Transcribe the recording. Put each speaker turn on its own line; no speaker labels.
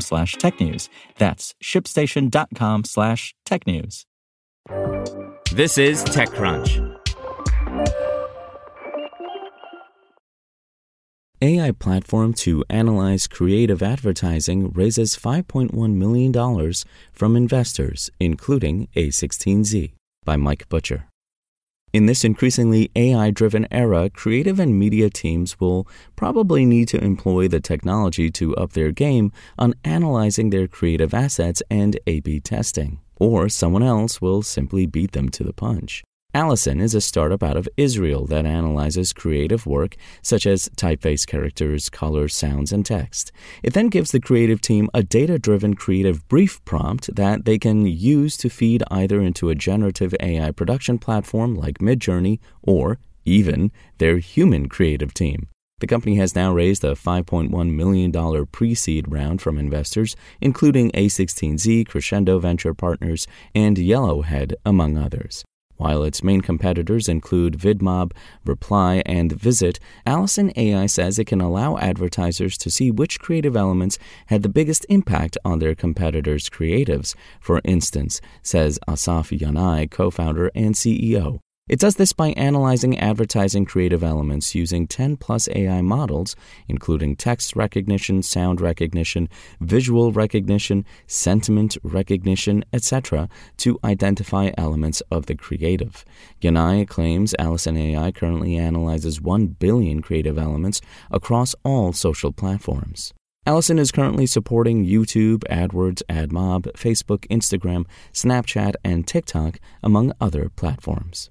slash technews. That's shipstation.com slash technews.
This is TechCrunch.
AI platform to analyze creative advertising raises $5.1 million from investors, including A16Z, by Mike Butcher. In this increasingly AI driven era, creative and media teams will probably need to employ the technology to up their game on analyzing their creative assets and A B testing, or someone else will simply beat them to the punch. Alison is a startup out of Israel that analyzes creative work such as typeface characters, colors, sounds, and text. It then gives the creative team a data driven creative brief prompt that they can use to feed either into a generative AI production platform like Midjourney or even their human creative team. The company has now raised a $5.1 million pre seed round from investors, including A16Z, Crescendo Venture Partners, and Yellowhead, among others. While its main competitors include VidMob, Reply, and Visit, Alison AI says it can allow advertisers to see which creative elements had the biggest impact on their competitors' creatives. For instance, says Asaf Yanai, co founder and CEO. It does this by analyzing advertising creative elements using 10 plus AI models, including text recognition, sound recognition, visual recognition, sentiment recognition, etc., to identify elements of the creative. Yanai claims Alison AI currently analyzes 1 billion creative elements across all social platforms. Alison is currently supporting YouTube, AdWords, AdMob, Facebook, Instagram, Snapchat, and TikTok, among other platforms.